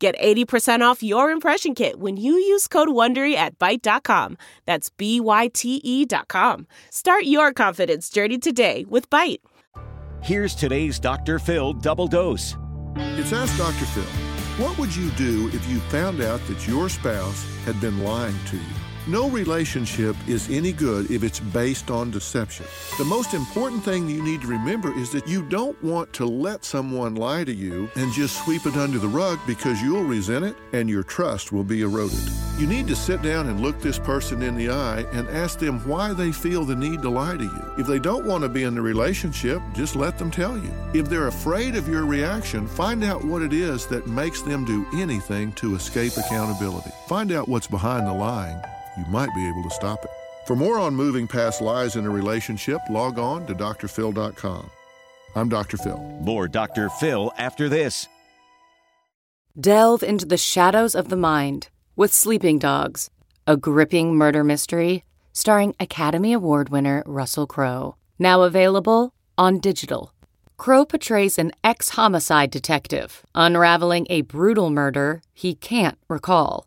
Get 80% off your impression kit when you use code WONDERY at Byte.com. That's B-Y-T-E dot com. Start your confidence journey today with Byte. Here's today's Dr. Phil double dose. It's Ask Dr. Phil. What would you do if you found out that your spouse had been lying to you? No relationship is any good if it's based on deception. The most important thing you need to remember is that you don't want to let someone lie to you and just sweep it under the rug because you'll resent it and your trust will be eroded. You need to sit down and look this person in the eye and ask them why they feel the need to lie to you. If they don't want to be in the relationship, just let them tell you. If they're afraid of your reaction, find out what it is that makes them do anything to escape accountability. Find out what's behind the lying you might be able to stop it. For more on moving past lies in a relationship, log on to drphil.com. I'm Dr. Phil. More Dr. Phil after this. Delve into the shadows of the mind with Sleeping Dogs, a gripping murder mystery starring Academy Award winner Russell Crowe. Now available on digital. Crowe portrays an ex homicide detective unraveling a brutal murder he can't recall.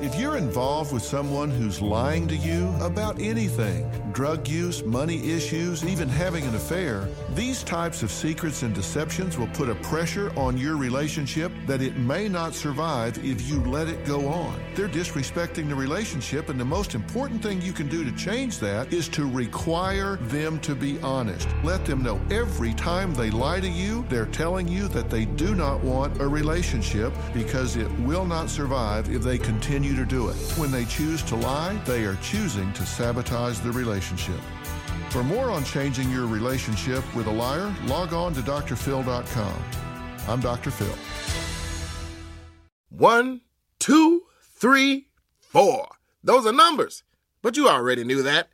If you're involved with someone who's lying to you about anything, drug use, money issues, even having an affair, these types of secrets and deceptions will put a pressure on your relationship that it may not survive if you let it go on. They're disrespecting the relationship, and the most important thing you can do to change that is to require them to be honest. Let them know every time they lie to you, they're telling you that they do not want a relationship because it will not survive if they continue to do it. When they choose to lie, they are choosing to sabotage the relationship. For more on changing your relationship with a liar, log on to drphil.com. I'm Dr. Phil. One, two, three, four. Those are numbers. But you already knew that.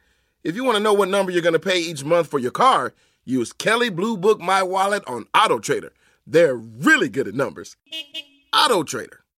If you want to know what number you're going to pay each month for your car, use Kelley Blue Book My Wallet on Auto Trader. They're really good at numbers. Auto Trader.